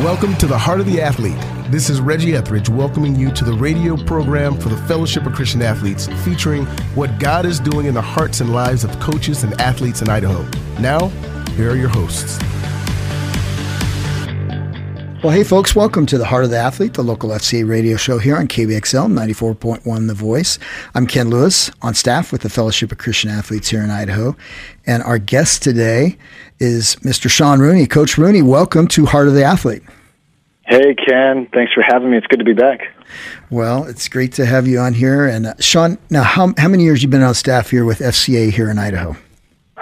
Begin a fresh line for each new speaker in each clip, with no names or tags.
Welcome to the Heart of the Athlete. This is Reggie Etheridge welcoming you to the radio program for the Fellowship of Christian Athletes, featuring what God is doing in the hearts and lives of coaches and athletes in Idaho. Now, here are your hosts.
Well, hey, folks, welcome to the Heart of the Athlete, the local FCA radio show here on KBXL 94.1 The Voice. I'm Ken Lewis on staff with the Fellowship of Christian Athletes here in Idaho. And our guest today is Mr. Sean Rooney. Coach Rooney, welcome to Heart of the Athlete.
Hey, Ken. Thanks for having me. It's good to be back.
Well, it's great to have you on here. And uh, Sean, now, how, how many years you been on staff here with FCA here in Idaho?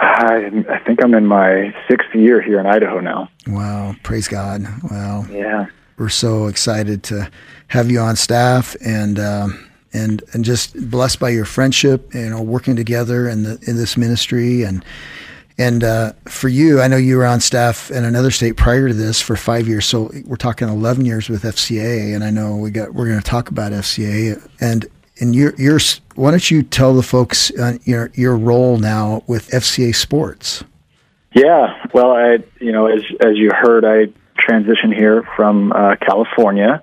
I, I think I'm in my sixth year here in Idaho now.
Wow. Praise God. Wow.
Yeah.
We're so excited to have you on staff and, um, and, and just blessed by your friendship, you know, working together in the, in this ministry and, and uh, for you, I know you were on staff in another state prior to this for five years. So we're talking eleven years with FCA, and I know we got we're going to talk about FCA. And and your your why don't you tell the folks uh, your your role now with FCA Sports?
Yeah, well, I you know as as you heard, I transitioned here from uh, California.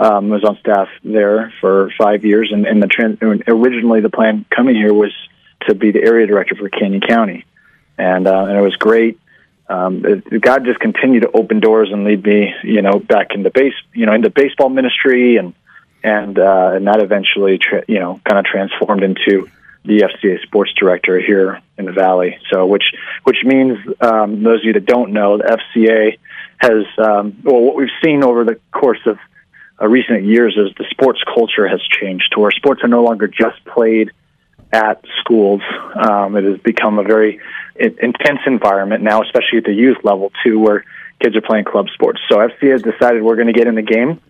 Um, was on staff there for five years, and, and the trans- originally the plan coming here was to be the area director for Canyon County and uh, and it was great. Um, it, God just continued to open doors and lead me, you know, back into base, you know, into baseball ministry, and and uh, and that eventually, tra- you know, kind of transformed into the FCA sports director here in the Valley. So, which which means um, those of you that don't know, the FCA has um, well, what we've seen over the course of uh, recent years is the sports culture has changed to where sports are no longer just played at schools. Um, it has become a very intense environment now, especially at the youth level too, where kids are playing club sports. So FCA has decided we're going to get in the game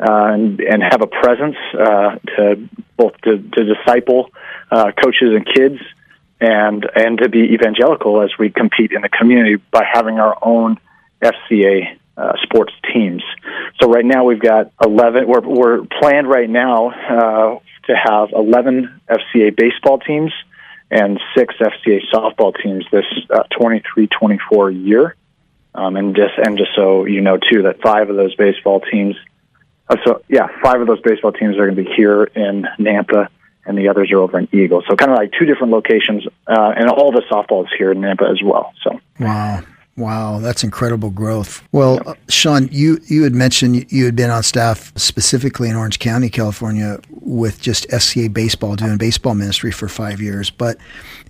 and, and have a presence uh, to both to, to disciple uh, coaches and kids, and and to be evangelical as we compete in the community by having our own FCA uh, sports teams. So right now we've got 11. We're, we're planned right now uh, to have 11 FCA baseball teams and six FCA softball teams this uh, 23-24 year. Um, and just and just so you know too that five of those baseball teams, uh, so yeah, five of those baseball teams are going to be here in Nampa, and the others are over in Eagle. So kind of like two different locations, uh, and all the softball is here in Nampa as well. So
wow. Wow, that's incredible growth. Well, uh, Sean, you, you had mentioned you had been on staff specifically in Orange County, California, with just FCA baseball, doing baseball ministry for five years. But,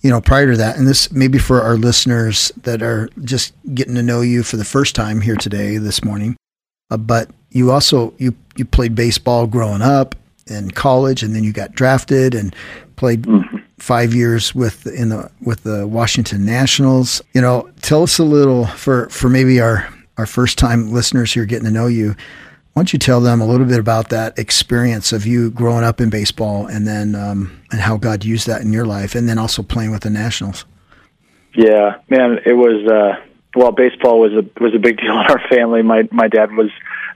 you know, prior to that, and this maybe for our listeners that are just getting to know you for the first time here today, this morning, uh, but you also you you played baseball growing up in college, and then you got drafted and played mm-hmm five years with in the with the Washington Nationals. You know, tell us a little for for maybe our our first time listeners here getting to know you. Why don't you tell them a little bit about that experience of you growing up in baseball, and then um, and how God used that in your life, and then also playing with the Nationals?
Yeah, man, it was. Uh, well, baseball was a was a big deal in our family. My my dad was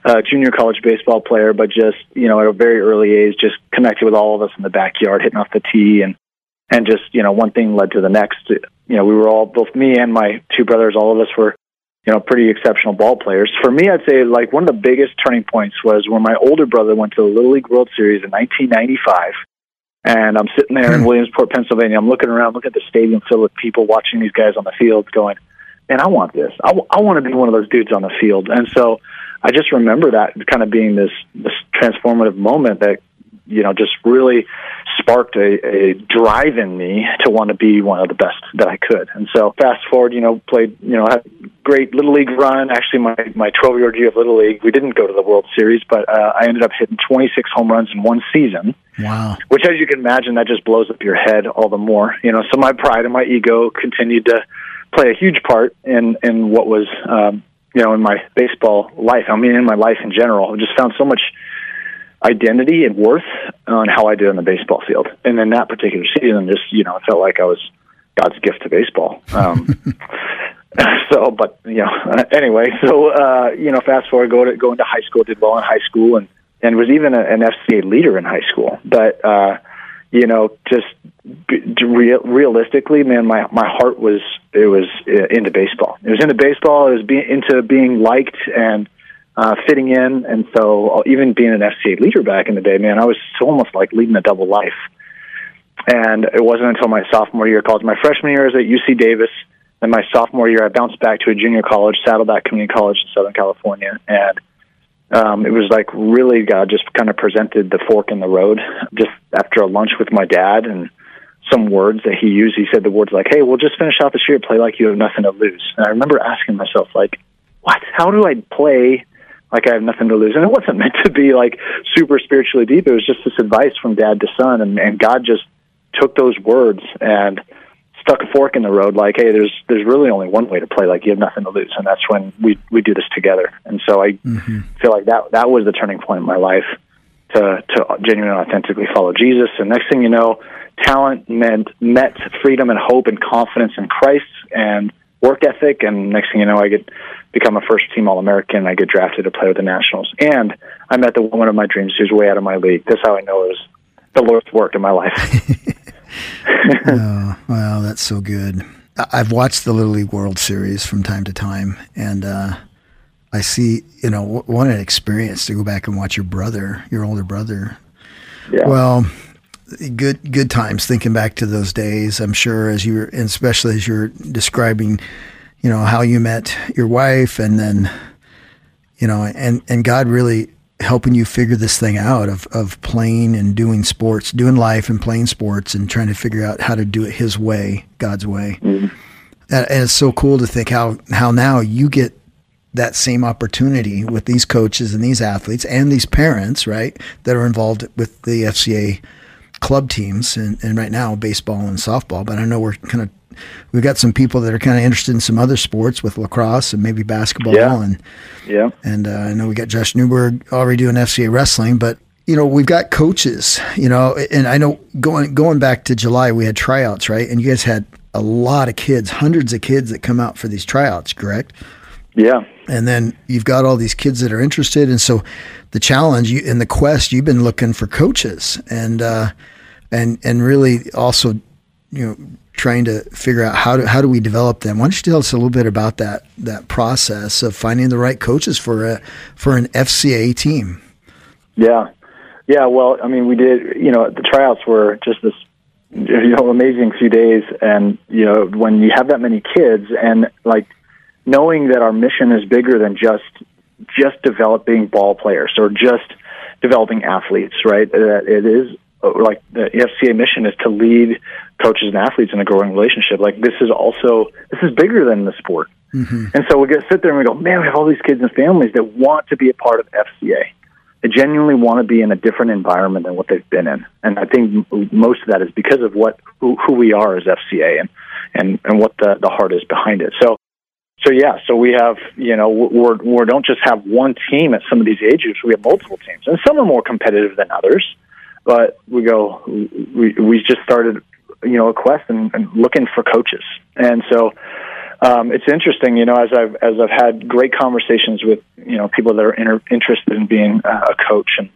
a junior college baseball player, but just you know at a very early age, just connected with all of us in the backyard, hitting off the tee and and just you know one thing led to the next. You know, we were all both me and my two brothers. All of us were you know pretty exceptional ball players. For me, I'd say like one of the biggest turning points was when my older brother went to the Little League World Series in 1995. And I'm sitting there in hmm. Williamsport, Pennsylvania. I'm looking around, looking at the stadium filled with people watching these guys on the field, going, "Man, I want this. I, w- I want to be one of those dudes on the field." And so I just remember that kind of being this this transformative moment that you know just really sparked a, a drive in me to want to be one of the best that I could. And so fast forward, you know, played, you know, had a great little league run. Actually, my my 12 year old year of little league, we didn't go to the World Series, but uh, I ended up hitting 26 home runs in one season.
Wow!
Which, as you can imagine, that just blows up your head all the more. You know, so my pride and my ego continued to play a huge part in in what was. Um, you know, in my baseball life, I mean, in my life in general, I just found so much identity and worth on how I did on the baseball field. And in that particular season, just you know, it felt like I was God's gift to baseball. Um, so, but you know, anyway, so uh, you know, fast forward, go to go into high school, did well in high school, and and was even a, an FCA leader in high school. But uh, you know, just real, realistically, man, my my heart was it was uh, into baseball. It was into baseball. It was be, into being liked and uh, fitting in. And so, uh, even being an FCA leader back in the day, man, I was almost like leading a double life. And it wasn't until my sophomore year of college, my freshman year was at UC Davis. And my sophomore year, I bounced back to a junior college, Saddleback Community College in Southern California, and um, it was like really God just kind of presented the fork in the road. Just after a lunch with my dad and some words that he used, he said the words like, "Hey, we'll just finish out this year, play like you have nothing to lose." And I remember asking myself, like, "What? How do I play like I have nothing to lose?" And it wasn't meant to be like super spiritually deep. It was just this advice from dad to son, and, and God just took those words and stuck a fork in the road like hey there's there's really only one way to play like you have nothing to lose. And that's when we we do this together. And so i mm-hmm. feel like that that was the turning point in my life to to genuinely authentically follow jesus. And next thing you know talent meant met freedom and hope and confidence in christ and work ethic. And next thing you know i get become a first team all american i get drafted to play with the nationals. And i met the woman of my dreams who's way out of my league. That's how i know it was the lord's work in my life
oh, wow, that's so good. I've watched the Little League World Series from time to time, and uh, I see, you know, what an experience to go back and watch your brother, your older brother. Yeah. Well, good good times thinking back to those days. I'm sure as you're, especially as you're describing, you know, how you met your wife, and then, you know, and and God really helping you figure this thing out of, of playing and doing sports, doing life and playing sports and trying to figure out how to do it his way, God's way. Mm-hmm. And, and, it's so cool to think how, how now you get that same opportunity with these coaches and these athletes and these parents, right, that are involved with the FCA club teams and, and right now baseball and softball. But I know we're kind of we've got some people that are kind of interested in some other sports with lacrosse and maybe basketball.
Yeah.
And
yeah,
and uh, I know we got Josh Newberg already doing FCA wrestling, but you know we've got coaches. You know, and I know going going back to July we had tryouts, right? And you guys had a lot of kids, hundreds of kids that come out for these tryouts, correct?
Yeah.
And then you've got all these kids that are interested, and so the challenge you, in the quest, you've been looking for coaches, and uh, and and really also, you know, trying to figure out how do how do we develop them. Why don't you tell us a little bit about that that process of finding the right coaches for a for an FCA team?
Yeah, yeah. Well, I mean, we did. You know, the tryouts were just this you know amazing few days, and you know when you have that many kids and like knowing that our mission is bigger than just just developing ball players or just developing athletes, right? That it is like the FCA mission is to lead coaches and athletes in a growing relationship. Like this is also this is bigger than the sport. Mm-hmm. And so we get sit there and we go, man, we have all these kids and families that want to be a part of FCA. They genuinely want to be in a different environment than what they've been in. And I think most of that is because of what who, who we are as FCA and and and what the the heart is behind it. So so yeah, so we have you know we're we don't just have one team at some of these age groups. We have multiple teams, and some are more competitive than others. But we go, we we just started you know a quest and, and looking for coaches, and so um, it's interesting, you know, as I've as I've had great conversations with you know people that are inter- interested in being uh, a coach, and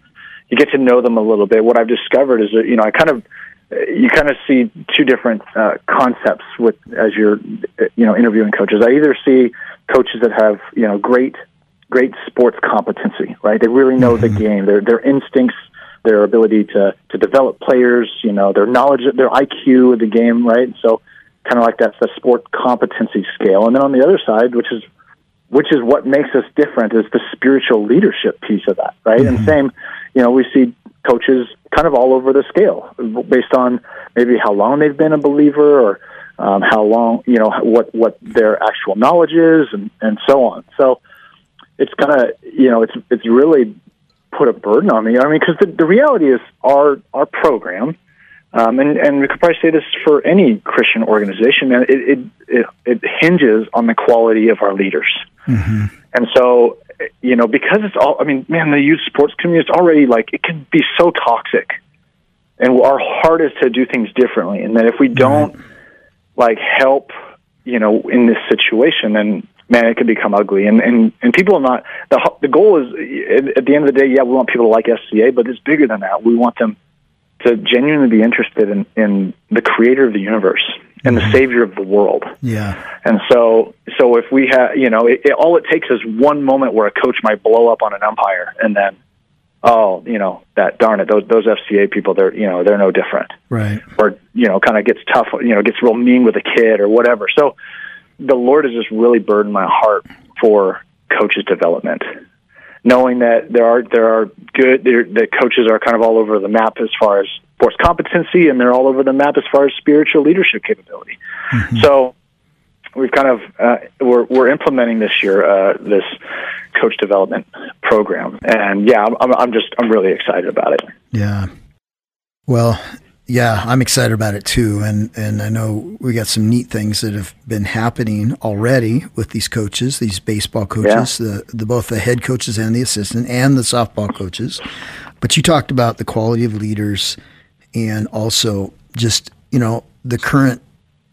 you get to know them a little bit. What I've discovered is that you know I kind of you kind of see two different uh, concepts with as you're you know interviewing coaches. I either see coaches that have you know great great sports competency, right? They really know mm-hmm. the game. Their their instincts their ability to to develop players, you know, their knowledge, their IQ of the game, right? So, kind of like that's the sport competency scale. And then on the other side, which is which is what makes us different, is the spiritual leadership piece of that, right? Mm-hmm. And same, you know, we see coaches kind of all over the scale based on maybe how long they've been a believer or um, how long, you know, what what their actual knowledge is, and and so on. So it's kind of you know it's it's really put a burden on me. I mean, because the, the reality is our our program, um, and and we could probably say this for any Christian organization, man, it it it, it hinges on the quality of our leaders. Mm-hmm. And so, you know, because it's all, I mean, man, the youth sports community is already like it can be so toxic, and our heart is to do things differently. And that if we don't right. like help, you know, in this situation, then man, it could become ugly. And and and people are not the the goal is at the end of the day, yeah, we want people to like FCA, but it's bigger than that. We want them to genuinely be interested in in the creator of the universe and the mm-hmm. Savior of the world.
Yeah.
And so, so if we have, you know, it, it, all it takes is one moment where a coach might blow up on an umpire, and then, oh, you know, that darn it, those those FCA people, they're you know they're no different,
Right.
or you know, kind of gets tough, you know, gets real mean with a kid or whatever. So, the Lord has just really burdened my heart for coaches development, knowing that there are there are good that coaches are kind of all over the map as far as sports competency, and they're all over the map as far as spiritual leadership capability. So we've kind of uh, we're we're implementing this year uh, this coach development program, and yeah, I'm- I'm I'm just I'm really excited about it.
Yeah. Well, yeah, I'm excited about it too, and and I know we got some neat things that have been happening already with these coaches, these baseball coaches, the the both the head coaches and the assistant, and the softball coaches. But you talked about the quality of leaders, and also just you know the current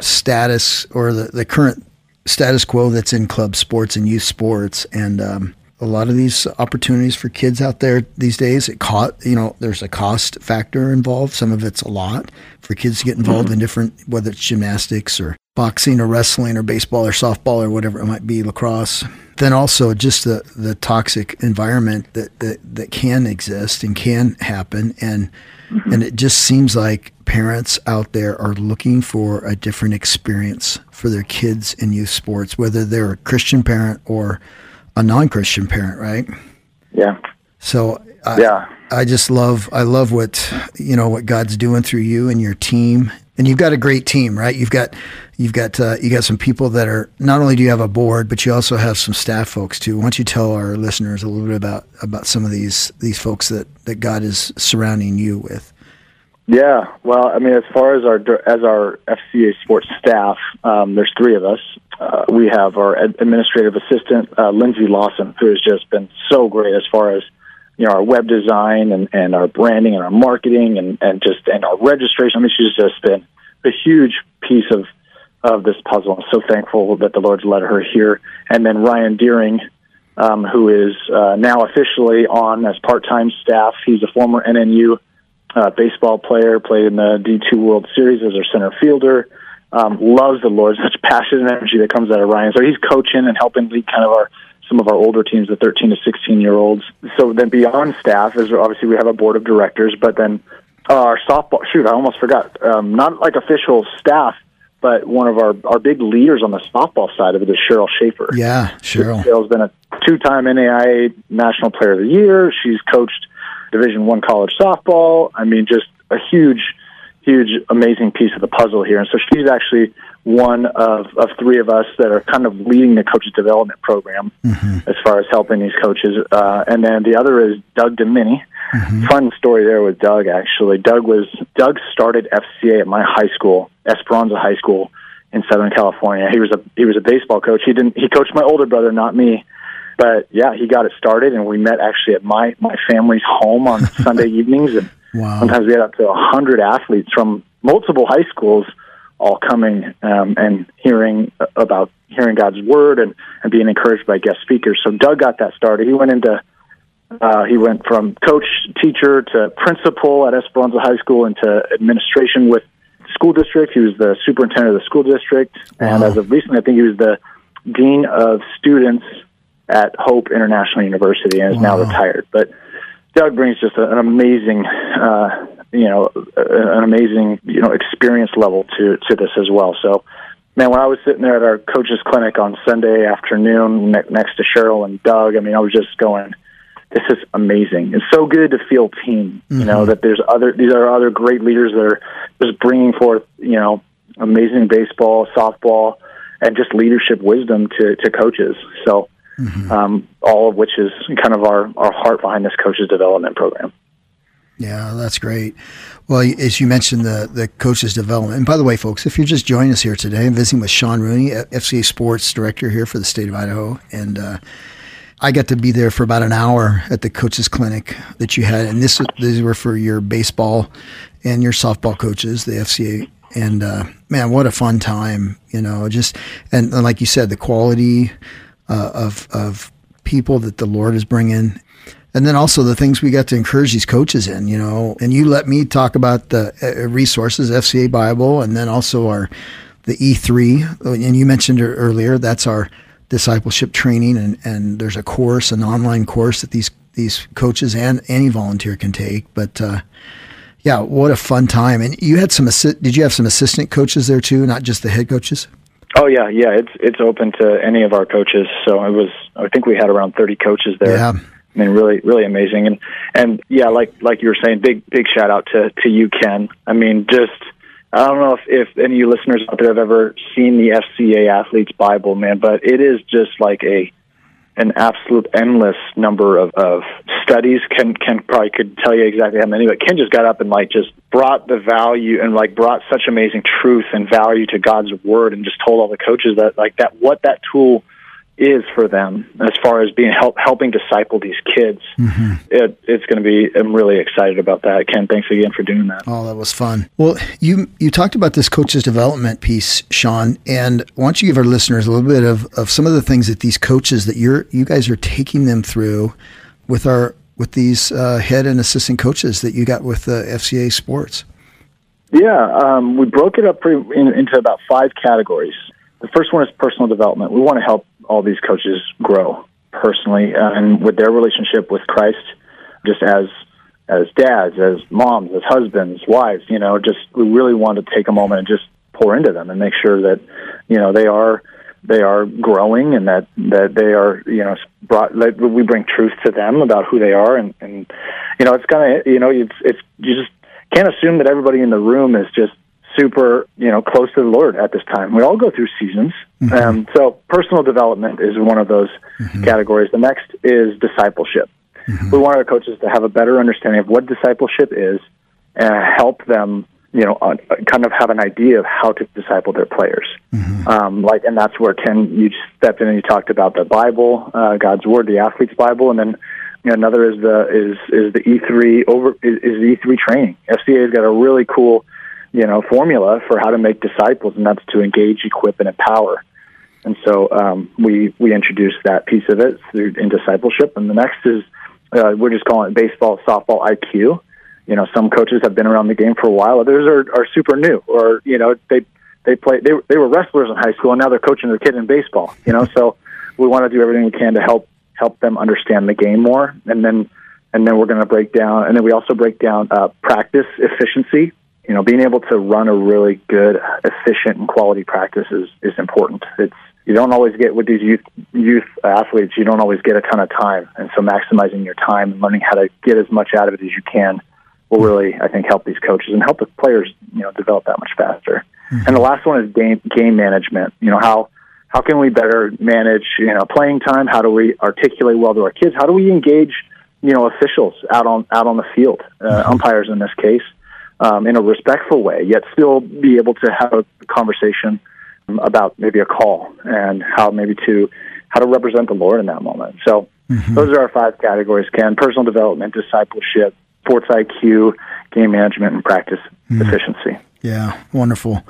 status or the the current status quo that's in club sports and youth sports, and um, a lot of these opportunities for kids out there these days. It cost, you know, there's a cost factor involved. Some of it's a lot for kids to get involved in mm-hmm. different, whether it's gymnastics or boxing or wrestling or baseball or softball or whatever it might be, lacrosse. Then also just the, the toxic environment that, that, that can exist and can happen. And, mm-hmm. and it just seems like parents out there are looking for a different experience for their kids in youth sports, whether they're a Christian parent or a non-Christian parent, right?
Yeah,
So I,
Yeah.
I just love I love what you know what God's doing through you and your team. And you've got a great team, right? You've got you've got uh, you got some people that are not only do you have a board, but you also have some staff folks too. Why don't you tell our listeners a little bit about about some of these these folks that that God is surrounding you with?
Yeah, well, I mean, as far as our as our FCA sports staff, um, there's three of us. Uh, we have our ad- administrative assistant, uh, Lindsay Lawson, who has just been so great as far as you know our web design and, and our branding and our marketing and, and just and our registration. I mean, she's just been a huge piece of of this puzzle. I'm so thankful that the Lord's led her here. And then Ryan Deering, um, who is uh, now officially on as part time staff. He's a former NNU uh, baseball player, played in the D2 World Series as our center fielder. Um, loves the Lord, such passion and energy that comes out of Ryan. So he's coaching and helping lead kind of our some of our older teams, the 13 to 16 year olds. So then beyond staff is obviously we have a board of directors, but then uh, our softball. Shoot, I almost forgot. Um, not like official staff, but one of our our big leaders on the softball side of it is Cheryl Schaefer.
Yeah, Cheryl.
Cheryl's been a two-time NAIA National Player of the Year. She's coached Division One college softball. I mean, just a huge, huge, amazing piece of the puzzle here. And so she's actually one of, of three of us that are kind of leading the coaches development program as far as helping these coaches. Uh, and then the other is Doug Domini. Fun story there with Doug. Actually, Doug was Doug started FCA at my high school, Esperanza High School in Southern California. He was a he was a baseball coach. He didn't he coached my older brother, not me. But yeah, he got it started, and we met actually at my my family's home on Sunday evenings, and
Wow.
sometimes we had up to a hundred athletes from multiple high schools all coming um, and hearing about hearing God's word and, and being encouraged by guest speakers. So Doug got that started. He went into uh, he went from coach, teacher to principal at Esperanza High School into administration with school district. He was the superintendent of the school district, and
Wow.
as of recently, I think he was the dean of students at Hope International University, and is now retired. But Doug brings just an amazing, uh, you know, an amazing, you know, experience level to to this as well. So, man, when I was sitting there at our coaches clinic on Sunday afternoon ne- next to Cheryl and Doug, I mean, I was just going, "This is amazing." It's so good to feel team. You know that there's other these are other great leaders that are just bringing forth, you know, amazing baseball, softball, and just leadership wisdom to to coaches. So um, all of which is kind of our, our heart behind this coaches development program.
Yeah, that's great. Well, as you mentioned, the the coaches development. And by the way, folks, if you're just joining us here today, I'm visiting with Sean Rooney, FCA Sports Director here for the state of Idaho, and uh, I got to be there for about an hour at the coaches clinic that you had, and this these were for your baseball and your softball coaches, the FCA. And uh, man, what a fun time! You know, just and, and like you said, the quality uh, of of people that the Lord is bringing and then also the things we got to encourage these coaches in, you know, and you let me talk about the uh, resources, FCA Bible, and then also our the E3, and you mentioned earlier that's our discipleship training, and, and there's a course, an online course that these these coaches and any volunteer can take. But uh, yeah, what a fun time! And you had some assi- did you have some assistant coaches there too, not just the head coaches?
Oh yeah, yeah. It's it's open to any of our coaches. So it was. I think we had around thirty coaches there.
Yeah.
I mean, really, really amazing. And and yeah, like like you were saying, big big shout out to to you, Ken. I mean, just I don't know if if any of you listeners out there have ever seen the FCA Athletes Bible, man, but it is just like a an absolute endless number of, of studies. Ken Ken probably could tell you exactly how many, but Ken just got up and like just brought the value and like brought such amazing truth and value to God's word and just told all the coaches that like that what that tool is for them as far as being help helping disciple these kids. Mm-hmm. It, it's going to be. I'm really excited about that. Ken, thanks again for doing that.
Oh, that was fun. Well, you you talked about this coaches development piece, Sean, and why don't you give our listeners a little bit of, of some of the things that these coaches that you're you guys are taking them through with our with these uh, head and assistant coaches that you got with uh, FCA Sports.
Yeah, um, we broke it up pretty, in, into about five categories. The first one is personal development. We want to help all these coaches grow personally and with their relationship with Christ, just as as dads, as moms, as husbands, wives. You know, just we really want to take a moment and just pour into them and make sure that you know they are they are growing and that that they are you know brought like, we bring truth to them about who they are and and you know it's kind of you know it's it's you just can't assume that everybody in the room is just super, you know, close to the Lord at this time. We all go through seasons. Mm-hmm. Um, so personal development is one of those mm-hmm. categories. The next is discipleship. Mm-hmm. We want our coaches to have a better understanding of what discipleship is and help them, you know, uh, kind of have an idea of how to disciple their players. Mm-hmm. Um, like, and that's where Ken, you stepped in and you talked about the Bible, uh, God's Word, the athlete's Bible, and then another is the is is the E three over is, is the E three training. FCA has got a really cool you know formula for how to make disciples, and that's to engage, equip, and empower. And so um, we we introduced that piece of it through, in discipleship. And the next is uh, we're just calling it baseball, softball IQ. You know, some coaches have been around the game for a while. Others are, are super new, or you know, they they play they they were wrestlers in high school, and now they're coaching their kid in baseball. You know, so we want to do everything we can to help help them understand the game more, and then and then we're going to break down, and then we also break down uh, practice efficiency you know, being able to run a really good, efficient, and quality practice is, is important. It's you don't always get with these youth youth athletes. You don't always get a ton of time, and so maximizing your time and learning how to get as much out of it as you can will really, I think, help these coaches and help the players, you know, develop that much faster. Mm-hmm. And the last one is game game management. You know how how can we better manage you know playing time? How do we articulate well to our kids? How do we engage you know officials out on out on the field, uh, mm-hmm. umpires in this case? Um, in a respectful way, yet still be able to have a conversation about maybe a call and how maybe to how to represent the Lord in that moment. So mm-hmm. those are our five categories: Ken, personal development, discipleship, sports IQ, game management, and practice mm-hmm. efficiency.
Yeah, wonderful.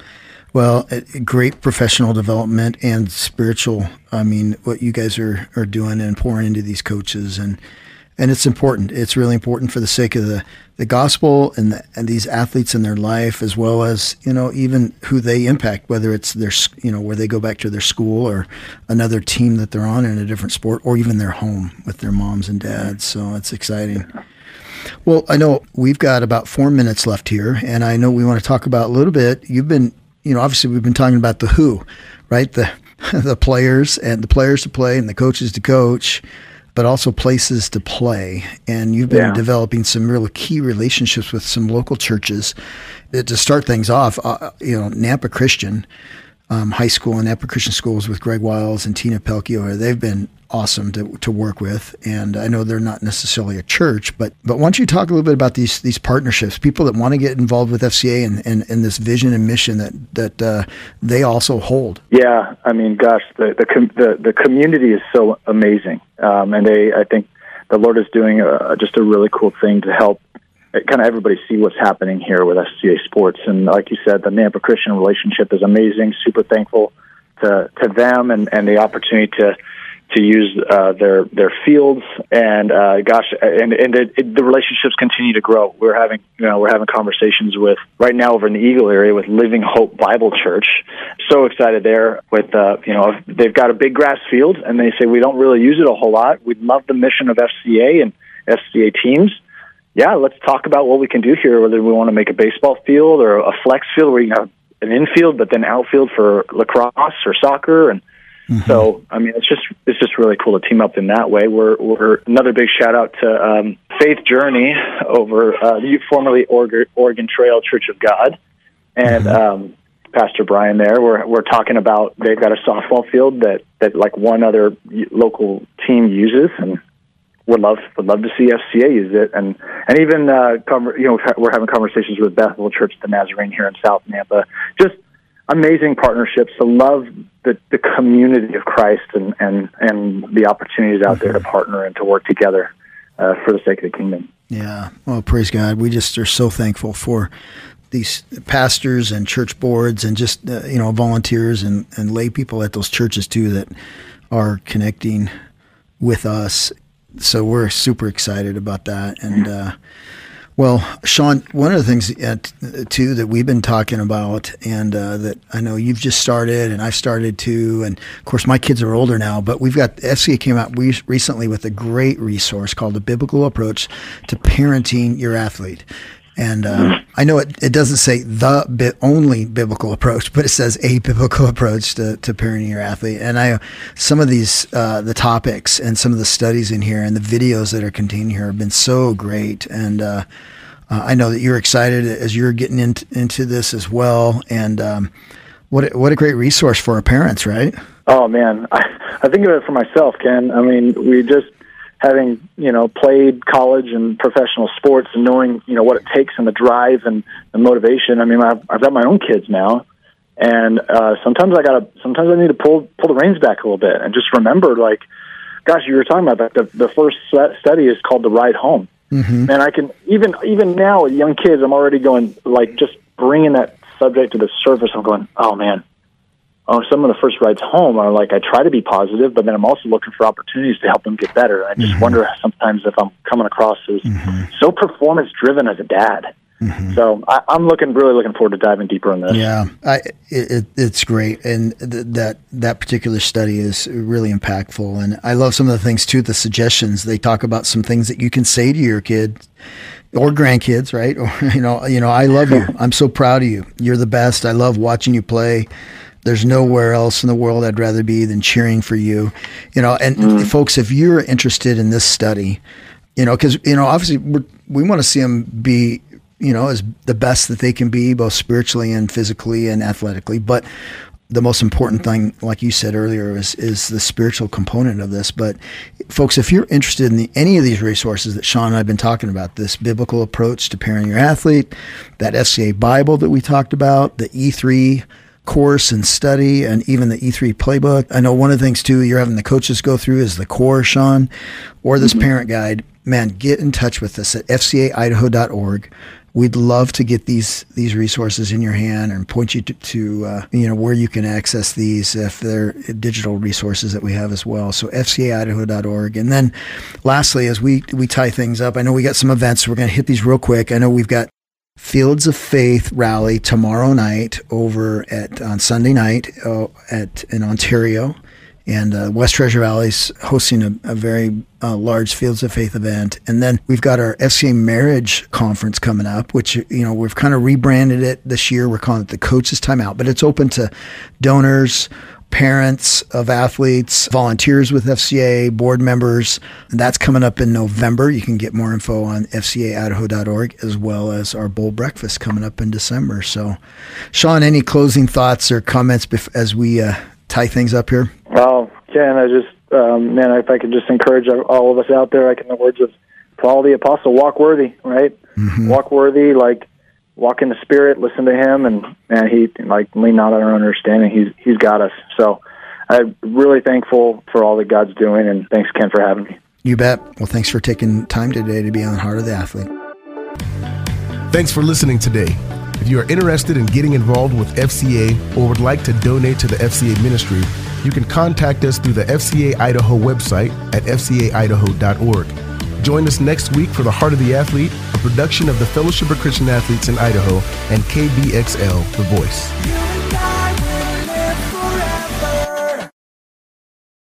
Well, great professional development and spiritual. I mean, what you guys are, are doing and pouring into these coaches and and it's important. It's really important for the sake of the, the gospel and, the, and these athletes in their life, as well as you know even who they impact, whether it's their you know where they go back to their school or another team that they're on in a different sport, or even their home with their moms and dads. So it's exciting. Well, I know we've got about four minutes left here, and I know we want to talk about a little bit. You've been, you know, obviously we've been talking about the who, right? The the players and the players to play and the coaches to coach but also places to play. And you've been yeah. developing some real key relationships with some local churches. To start things off, uh, you know, Nampa Christian um, High School and Nampa Christian Schools with Greg Wiles and Tina Pelkio, they've been awesome to, to work with. And I know they're not necessarily a church, but but why don't you talk a little bit about these these partnerships, people that want to get involved with FCA and, and, and this vision and mission that that uh, they also hold?
Yeah, I mean, gosh, the the com- the, the community is so amazing, um, and they I think the Lord is doing a, just a really cool thing to help kind of everybody see what's happening here with FCA Sports. And like you said, the Nampa Christian relationship is amazing. Super thankful to to them and and the opportunity to to use uh, their their fields, and uh, gosh, and and it, it, the relationships continue to grow. We're having you know we're having conversations with right now over in the Eagle area with Living Hope Bible Church. So excited there with uh, you know they've got a big grass field, and they say we don't really use it a whole lot. We'd love the mission of FCA and FCA teams. Yeah, let's talk about what we can do here. Whether we want to make a baseball field or a flex field where you have an infield, but then outfield for lacrosse or soccer and Mm-hmm. So, I mean, it's just it's just really cool to team up in that way. We're we're another big shout out to um, Faith Journey over uh, formerly Oregon Trail Church of God, and mm-hmm. um, Pastor Brian there. We're we're talking about they've got a softball field that that like one other local team uses, and would love would love to see FCA use it, and and even uh, you know we're having conversations with Bethel Church the Nazarene here in South Nampa. Just amazing partnerships to love the, the community of Christ and, and, and the opportunities out there to mm-hmm. partner and to work together uh, for the sake of the kingdom.
Yeah. Well, praise God. We just are so thankful for these pastors and church boards and just, uh, you know, volunteers and, and lay people at those churches too that are connecting with us. So we're super excited about that. And, uh, well, Sean, one of the things too that we've been talking about, and uh, that I know you've just started, and I've started too, and of course my kids are older now, but we've got FCA came out recently with a great resource called the Biblical Approach to Parenting Your Athlete, and uh, I know it, it doesn't say the bi- only biblical approach, but it says a biblical approach to, to parenting your athlete. And I, some of these, uh, the topics and some of the studies in here and the videos that are contained here have been so great. And uh, uh I know that you're excited as you're getting into, into this as well. And um, what, what a great resource for our parents, right?
Oh, man. I, I think of it for myself, Ken. I mean, we just, having you know played college and professional sports and knowing you know what it takes and the drive and the motivation. I mean, I've, I've got my own kids now, and uh, sometimes I gotta sometimes I need to pull pull the reins back a little bit and just remember like, gosh, you were talking about that. The, the first study is called the ride home, mm-hmm. and I can even even now with young kids, I'm already going like just bringing that subject to the surface. I'm going, oh man, oh, some of the first rides home are like I try to be positive, but then I'm also looking for opportunities to help them get better. I just mm-hmm. wonder sometimes if I'm coming across as mm-hmm. so performance driven as a dad. Mm-hmm. So I, am looking really looking forward to diving deeper in this.
Yeah, I, it, it's great, and th- that that particular study is really impactful. And I love some of the things too. The suggestions they talk about some things that you can say to your kid or grandkids, right? Or you know, you know, I love you. I'm so proud of you. You're the best. I love watching you play there's nowhere else in the world I'd rather be than cheering for you. You know, and mm. folks, if you're interested in this study, you know, because you know, obviously we we want to see them be, you know, as the best that they can be, both spiritually and physically and athletically. But the most important thing, like you said earlier, is is the spiritual component of this. But folks, if you're interested in the, any of these resources that Sean and I've been talking about, this biblical approach to parenting your athlete, that FCA Bible that we talked about, the E3 course and study and even the E3 playbook. I know one of the things too you're having the coaches go through is the core, Sean, or this mm-hmm. parent guide. Man, get in touch with us at fcaidaho.org. We'd love to get these these resources in your hand and point you to, to uh, you know where you can access these if they're digital resources that we have as well. So fcaidaho.org. And then lastly, as we we tie things up, I know we got some events. we're going to hit these real quick. I know we've got Fields of Faith rally tomorrow night over at on Sunday night uh, at in Ontario, and uh, West Treasure Valley's hosting a, a very uh, large Fields of Faith event, and then we've got our FCA Marriage Conference coming up, which you know we've kind of rebranded it this year. We're calling it the Coaches Timeout, but it's open to donors, parents of athletes, volunteers with FCA, board members. And that's coming up in November. You can get more info on fcaidaho.org as well as our bowl breakfast coming up in December. So, Sean, any closing thoughts or comments as we uh, tie things up here?
Well, Ken, I just, um, man, if I could just encourage all of us out there, like in the words of Paul the Apostle, walk worthy, right? Mm-hmm. Walk worthy, like walk in the spirit, listen to him, and and he like lean not on our understanding. He's he's got us. So I'm really thankful for all that God's doing, and thanks Ken for having me.
You bet. Well, thanks for taking time today to be on Heart of the Athlete.
Thanks for listening today. If you are interested in getting involved with FCA or would like to donate to the FCA ministry You can contact us through the FCA Idaho website at fcaidaho.org. Join us next week for The Heart of the Athlete, a production of the Fellowship of Christian Athletes in Idaho and KBXL, The Voice.